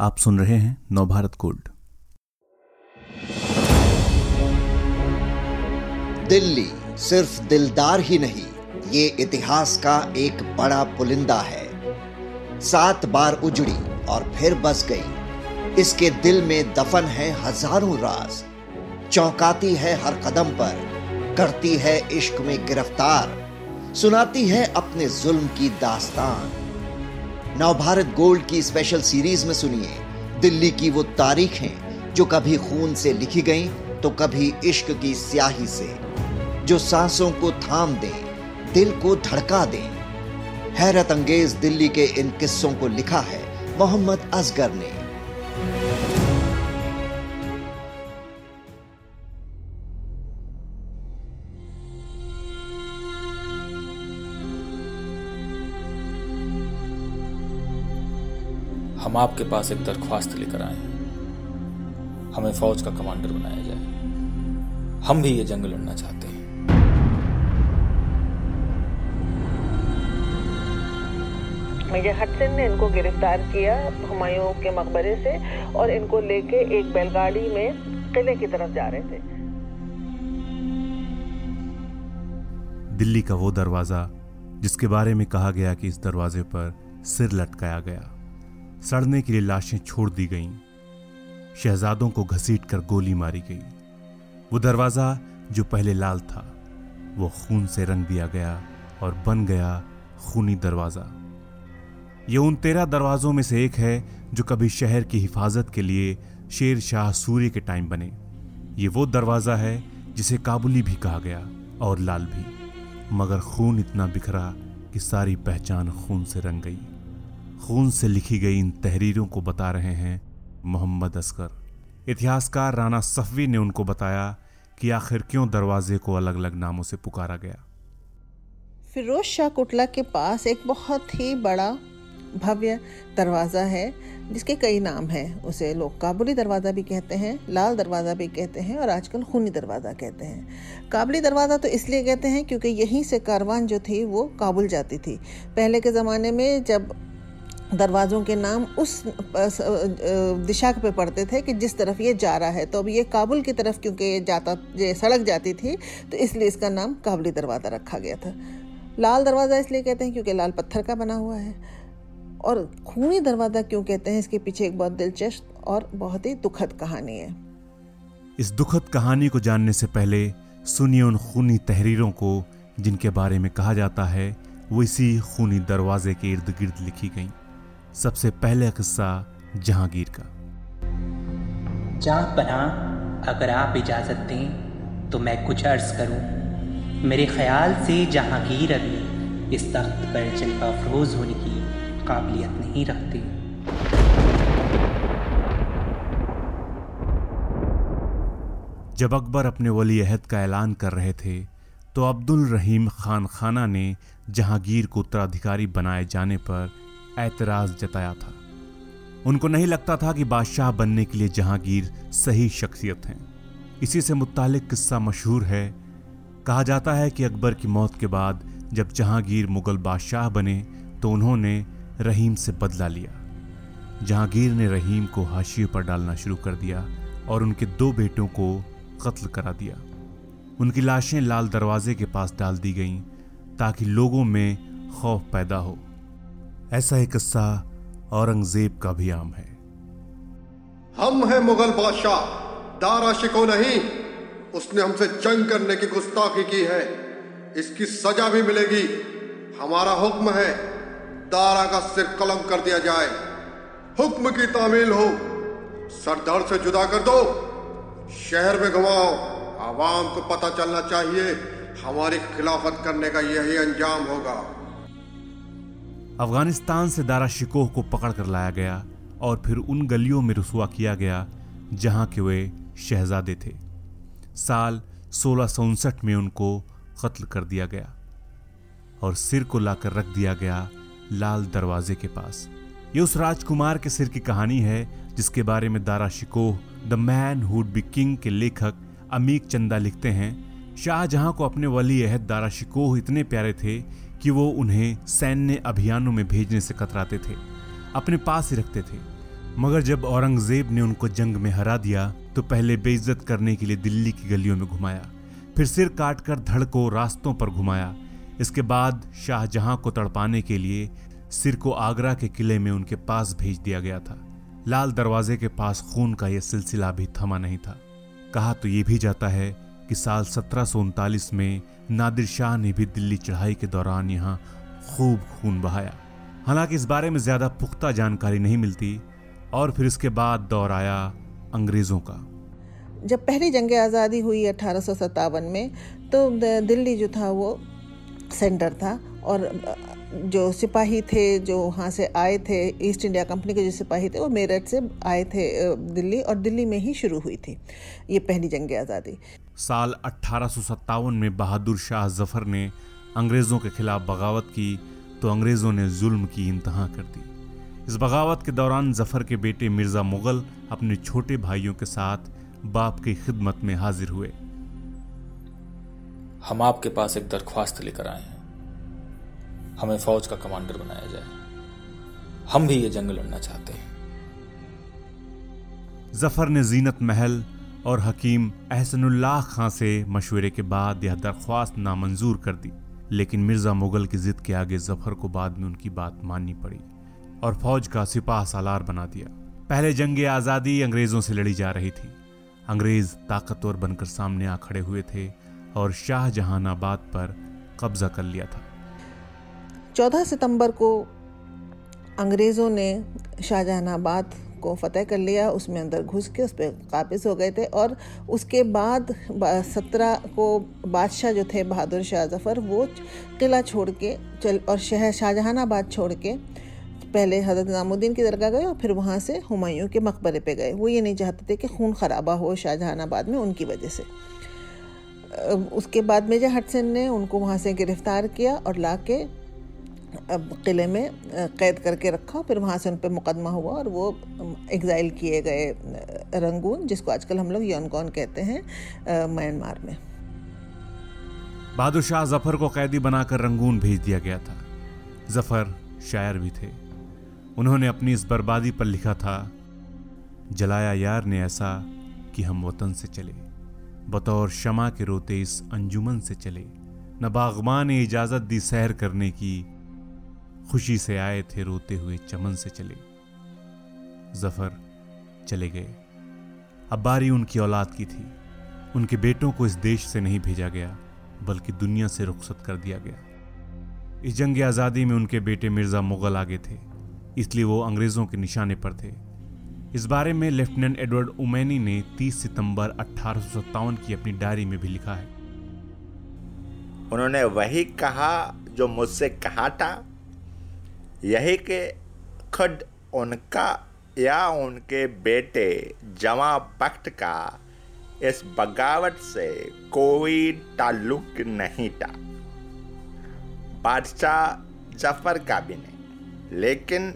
आप सुन रहे हैं नवभारत गोल्ड दिल्ली सिर्फ़ दिलदार ही नहीं, ये इतिहास का एक बड़ा पुलिंदा है। सात बार उजड़ी और फिर बस गई। इसके दिल में दफन है हज़ारों राज। चौंकाती है हर कदम पर, करती है इश्क में गिरफ़्तार। सुनाती है अपने जुल्म की दास्तान। नवभारत गोल्ड की स्पेशल सीरीज़ में सुनिए। दिल्ली की वो तारीखें जो कभी खून से लिखी गई तो कभी इश्क की स्याही से। जो सांसों को थाम दें, दिल को धड़का दें। हैरत अंगेज दिल्ली के इन किस्सों को लिखा है मोहम्मद असगर ने। हम आपके पास एक दरख्वास्त लेकर आए हैं। हमें फौज का कमांडर बनाया जाए। हम भी ये जंग लड़ना चाहते हैं। मेजर हटसन ने इनको गिरफ़्तार किया हुमायूं के मकबरे से और इनको लेके एक बैलगाड़ी में किले की तरफ़ जा रहे थे। दिल्ली का वो दरवाज़ा जिसके बारे में कहा गया कि इस दरवाजे पर सिर लटकाया गया। सड़ने के लिए लाशें छोड़ दी गईं। शहजादों को घसीट कर गोली मारी गई। वो दरवाज़ा जो पहले लाल था, वो खून से रंग दिया गया और बन गया खूनी दरवाज़ा। ये उन तेरह दरवाजों में से एक है जो कभी शहर की हिफाजत के लिए शेर शाह सूर्य के टाइम बने। ये वो दरवाज़ा है जिसे काबुली भी कहा गया और लाल भी, मगर खून इतना बिखरा कि सारी पहचान खून से रंग गई। खून से लिखी गई इन तहरीरों को बता रहे हैं मोहम्मद असगर। इतिहासकार राना सफवी ने उनको बताया कि आखिर क्यों दरवाजे को अलग अलग नामों से पुकारा गया। फिरोज शाह कोटला के पास एक बहुत ही बड़ा भव्य दरवाज़ा है, जिसके कई नाम हैं। उसे लोग काबुली दरवाज़ा भी कहते हैं, लाल दरवाज़ा भी कहते हैं और आजकल खूनी दरवाज़ा कहते हैं। काबुली दरवाज़ा तो इसलिए कहते हैं क्योंकि यहीं से कारवान जो थी वो काबुल जाती थी। पहले के ज़माने में जब दरवाज़ों के नाम उस दिशा पे पड़ते थे कि जिस तरफ़ ये जा रहा है। तो अब ये काबुल की तरफ़ क्योंकि ये जाता, ये सड़क जाती थी तो इसलिए इसका नाम काबुली दरवाज़ा रखा गया था। लाल दरवाज़ा इसलिए कहते हैं क्योंकि लाल पत्थर का बना हुआ है। और खूनी दरवाज़ा क्यों कहते हैं, इसके पीछे एक बहुत दिलचस्प और बहुत ही दुखद कहानी है। इस दुखद कहानी को जानने से पहले सुनिए उन खूनी तहरीरों को, जिनके बारे में कहा जाता है। वो इसी खूनी दरवाजे के इर्द गिर्द लिखी गई। सबसे पहले किस्सा जहांगीर का। जहाँ पना अगर आप इजाज़त दें तो मैं कुछ अर्ज़ करूँ। मेरे ख्याल से जहांगीर अभी इस तख्त पर जलवा फरोज होने की काबिलियत नहीं रखते। जब अकबर अपने वली अहद का ऐलान कर रहे थे तो अब्दुल रहीम खान खाना ने जहांगीर को उत्तराधिकारी बनाए जाने पर ऐतराज जताया था। उनको नहीं लगता था कि बादशाह बनने के लिए जहांगीर सही शख्सियत हैं। इसी से मुतालिक किस्सा मशहूर है। कहा जाता है कि अकबर की मौत के बाद जब जहांगीर मुगल बादशाह बने तो उन्होंने रहीम से बदला लिया। जहांगीर ने रहीम को हाशिए पर डालना शुरू कर दिया और उनके दो बेटों को कत्ल करा दिया। उनकी लाशें लाल दरवाजे के पास डाल दी गईं ताकि लोगों में खौफ पैदा हो। ऐसा ही किस्सा औरंगज़ेब का भी आम है। हम हैं मुगल बादशाह, दारा शिको नहीं। उसने हमसे जंग करने की गुस्ताखी की है। इसकी सजा भी मिलेगी। हमारा हुक्म है, दारा का सिर कलम कर दिया जाए। हुक्म की तामील हो। सरदार से जुदा कर दो। शहर में घुमाओ। आवाम को पता चलना चाहिए। हमारी खिलाफत करने का यही अंजाम होगा। अफ़गानिस्तान से दारा शिकोह को पकड़ कर लाया गया और फिर उन गलियों में रसुआ किया गया, जहाँ के वे शहजादे थे। साल सोलह में उनको कत्ल कर दिया गया और सिर को लाकर रख दिया गया लाल दरवाजे के पास। ये उस राजकुमार के सिर की कहानी है, जिसके बारे में Dara Shikoh, the man who'd be king के लेखक अमीक चंदा लिखते हैं, शाहजहां को अपने वली अहद दारा शिकोह इतने प्यारे थे कि वो उन्हें सैन्य अभियानों में भेजने से कतराते थे, अपने पास ही रखते थे। मगर जब औरंगज़ेब ने उनको जंग में हरा दिया तो पहले बेइज्जत करने के लिए दिल्ली की गलियों में घुमाया, फिर सिर काटकर धड़ को रास्तों पर घुमाया। इसके बाद शाहजहां को तड़पाने के लिए सिर को आगरा के किले में उनके पास भेज दिया गया था। लाल दरवाजे के पास खून का यह सिलसिला भी थमा नहीं था। कहा तो यह भी जाता है कि साल सत्रह सौ उनतालीस में नादिर शाह ने भी दिल्ली चढ़ाई के दौरान यहाँ खूब खून बहाया। हालाँकि इस बारे में ज़्यादा पुख्ता जानकारी नहीं मिलती और फिर इसके बाद दौर आया अंग्रेज़ों का। जब पहली जंग आज़ादी हुई अठारह में तो दिल्ली जो था वो सेंटर था और जो सिपाही थे जो वहाँ से आए थे, ईस्ट इंडिया कंपनी के जो सिपाही थे वो मेरठ से आए थे दिल्ली और दिल्ली में ही शुरू हुई थी ये पहली जंग आज़ादी। साल अठारह में बहादुर शाह ज़फ़र ने अंग्रेज़ों के खिलाफ बगावत की तो अंग्रेज़ों ने जुल्म की इंतहा कर दी। इस बगावत के दौरान ज़फ़र के बेटे मिर्ज़ा मुगल अपने छोटे भाइयों के साथ बाप की खिदमत में हाजिर हुए। हम आपके पास एक दरख्वास्त लेकर आए हैं। हमें फौज का कमांडर बनाया जाए। हम भी ये जंग लड़ना चाहते हैं। ज़फ़र ने जीनत महल और हकीम एहसनुल्लाह खां से मशवरे के बाद यह दरख्वास्त नामंजूर कर दी। लेकिन मिर्ज़ा मुगल की जिद के आगे ज़फ़र को बाद में उनकी बात माननी पड़ी और फौज का सिपाह सालार बना दिया। पहले जंग आज़ादी अंग्रेज़ों से लड़ी जा रही थी। अंग्रेज़ ताकतवर बनकर सामने आ खड़े हुए थे और शाहजहानाबाद पर कब्जा कर लिया था। 14 सितंबर को अंग्रेज़ों ने शाहजहानाबाद को फतेह कर लिया, उसमें अंदर घुस के उस पर काबिज हो गए थे और उसके बाद सत्रह को बादशाह जो थे, बहादुर शाह जफ़र, वो किला छोड़ के चल और शहर शाहजहानाबाद छोड़ के पहले हज़रत निज़ामुद्दीन की दरगाह गए और फिर वहाँ से हुमायूं के मकबरे पे गए। वो ये नहीं चाहते थे कि खून खराबा हो शाहजहानाबाद में उनकी वजह से। उसके बाद मेजर हटसन ने उनको वहाँ से गिरफ़्तार किया और ला के किले में कैद करके रखा, फिर वहाँ से उन पर मुकदमा हुआ और वो एग्ज़ाइल किए गए रंगून, जिसको आजकल हम लोग योनकॉन कहते हैं म्यांमार में। बहादुर शाह ज़फ़र को कैदी बनाकर रंगून भेज दिया गया था। ज़फ़र शायर भी थे। उन्होंने अपनी इस बर्बादी पर लिखा था, जलाया यार ने ऐसा कि हम वतन से चले। बतौर शमा के रोते इस अंजुमन से चले। न बागबान ने इजाज़त दी सैर करने की खुशी से आए थे, रोते हुए चमन से चले। ज़फ़र चले गए। अब बारी उनकी औलाद की थी। उनके बेटों को इस देश से नहीं भेजा गया, बल्कि दुनिया से रुखसत कर दिया गया। इस जंग आज़ादी में उनके बेटे मिर्ज़ा मुगल आगे थे, इसलिए वो अंग्रेज़ों के निशाने पर थे। इस बारे में लेफ्टिनेंट एडवर्ड उमैनी ने 30 सितंबर अठारह की अपनी डायरी में भी लिखा है। उन्होंने वही कहा जो मुझसे कहा था। यही के खुद उनका या उनके बेटे जवा बख्त का इस बगावत से कोई ताल्लुक नहीं था। बादशाह ज़फ़र का भी नहीं, लेकिन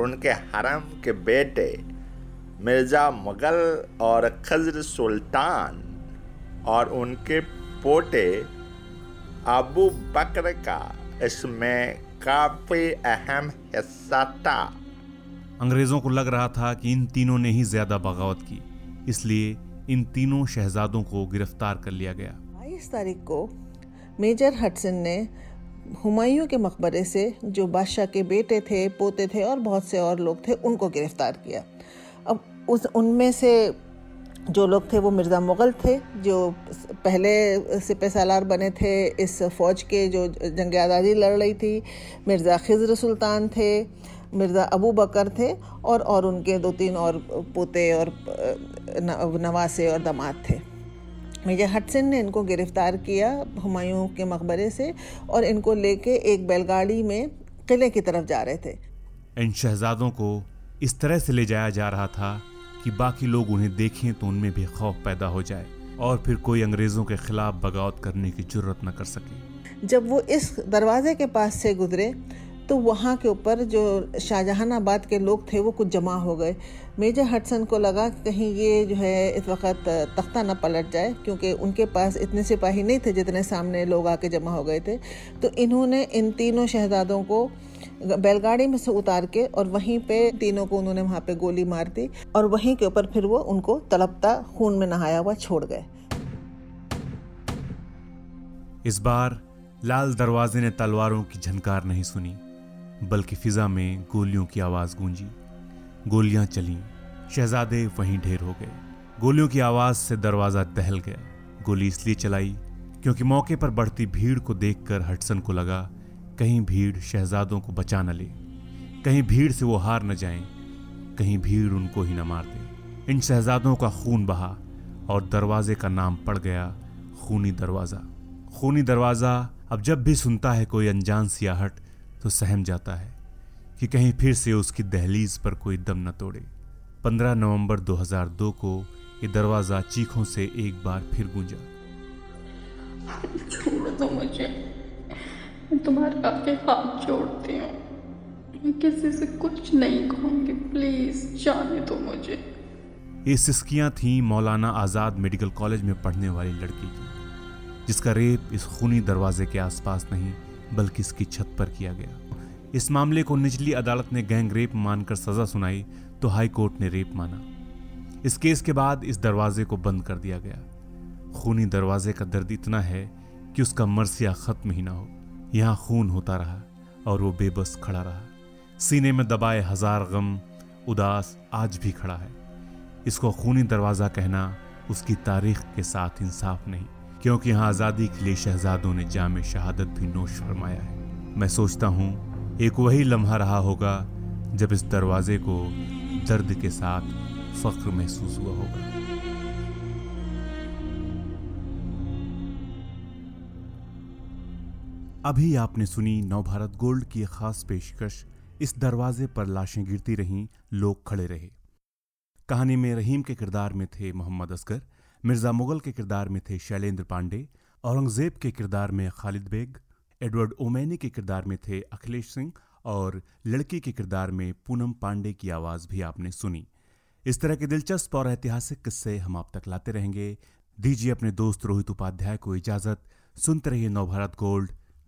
उनके हरम के बेटे मिर्ज़ा मुगल और खजर सुल्तान और उनके पोते अबू बकर का इसमें काफ़ी अहम हिस्सा था। अंग्रेज़ों को लग रहा था कि इन तीनों ने ही ज़्यादा बगावत की इसलिए इन तीनों शहजादों को गिरफ़्तार कर लिया गया। बाईस तारीख को मेजर हटसन ने हुमायूं के मकबरे से जो बादशाह के बेटे थे पोते थे और बहुत से और लोग थे उनको गिरफ़्तार किया। अब उस उनमें से जो लोग थे वो मिर्ज़ा मुग़ल थे, जो पहले सिपह सालार बने थे इस फ़ौज के, जो जंग आज़ादी लड़ रही थी, मिर्ज़ा खिज़र सुल्तान थे, मिर्ज़ा अबू बकर थे और और उनके दो तीन और पोते और नवासे और दमाद थे। मेजर हटसन ने इनको गिरफ़्तार किया हुमायूं के मकबरे से और इनको लेके एक बैलगाड़ी में किले की तरफ़ जा रहे थे। इन शहजादों को इस तरह से ले जाया जा रहा था कि बाकी लोग उन्हें देखें तो उनमें भी खौफ पैदा हो जाए और फिर कोई अंग्रेज़ों के खिलाफ बगावत करने की ज़रूरत न कर सके। जब वो इस दरवाजे के पास से गुजरे तो वहाँ के ऊपर जो शाहजहानाबाद के लोग थे, वो कुछ जमा हो गए। मेजर हटसन को लगा कि कहीं ये जो है, इस वक्त तख्ता ना पलट जाए, क्योंकि उनके पास इतने सिपाही नहीं थे जितने सामने लोग आके जमा हो गए थे। तो इन्होंने इन तीनों शहजादों को बैलगाड़ी में से उतार के और वहीं पे तीनों को उन्होंने वहाँ पे गोली मार दी और वहीं के ऊपर फिर वो उनको तड़पता खून में नहाया हुआ छोड़ गए। इस बार लाल दरवाजे ने तलवारों की झनकार नहीं सुनी, बल्कि फिजा में गोलियों की आवाज़ गूंजी। गोलियाँ चली, शहजादे वहीं ढेर हो गए। गोलियों की आवाज़ से दरवाज़ा दहल गया। गोली इसलिए चलाई क्योंकि मौके पर बढ़ती भीड़ को देखकर हटसन को लगा कहीं भीड़ शहजादों को बचा न ले कहीं भीड़ से वो हार न जाएँ, कहीं भीड़ उनको ही न मार दे। इन शहजादों का खून बहा और दरवाजे का नाम पड़ गया खूनी दरवाज़ा। खूनी दरवाज़ा अब जब भी सुनता है कोई अनजान सियाहट तो सहम जाता है कि कहीं फिर से उसकी दहलीज पर कोई दम न तोड़े। 15 नवंबर 2002 को ये दरवाज़ा चीखों से एक बार फिर गूंजा। छोड़ दो मुझे। मैं तुम्हारे आगे हाथ जोड़ती हूँ। मैं किसी से कुछ नहीं कहूँगी। प्लीज़ जाने दो मुझे। ये सिस्कियाँ थीं मौलाना आज़ाद मेडिकल कॉलेज में पढ़ने वाली लड़की की, जिसका रेप इस खूनी दरवाजे के आसपास नहीं, बल्कि इसकी छत पर किया गया। इस मामले को निचली अदालत ने गैंग रेप मानकर सजा सुनाई तो हाई कोर्ट ने रेप माना। इस केस के बाद इस दरवाजे को बंद कर दिया गया। खूनी दरवाजे का दर्द इतना है कि उसका मरसिया खत्म ही ना हो। यहाँ खून होता रहा और वो बेबस खड़ा रहा। सीने में दबाए हज़ार गम, उदास आज भी खड़ा है। इसको खूनी दरवाज़ा कहना उसकी तारीख के साथ इंसाफ नहीं, क्योंकि यहाँ आज़ादी के लिए शहजादों ने जाम शहादत भी नोश फरमाया है। मैं सोचता हूँ, एक वही लम्हा रहा होगा, जब इस दरवाजे को दर्द के साथ फख्र महसूस हुआ होगा। अभी आपने सुनी नवभारत गोल्ड की खास पेशकश। इस दरवाजे पर लाशें गिरती रहीं, लोग खड़े रहे। कहानी में रहीम के किरदार में थे मोहम्मद असगर, मिर्ज़ा मुगल के किरदार में थे शैलेंद्र पांडे, औरंगज़ेब के किरदार में खालिद बेग, एडवर्ड ओमैनी के किरदार में थे अखिलेश सिंह और लड़की के किरदार में पूनम पांडे की आवाज़ भी आपने सुनी। इस तरह के दिलचस्प और ऐतिहासिक किस्से हम आप तक लाते रहेंगे। दीजिए अपने दोस्त रोहित उपाध्याय को इजाज़त। सुनते रहिए नवभारत गोल्ड।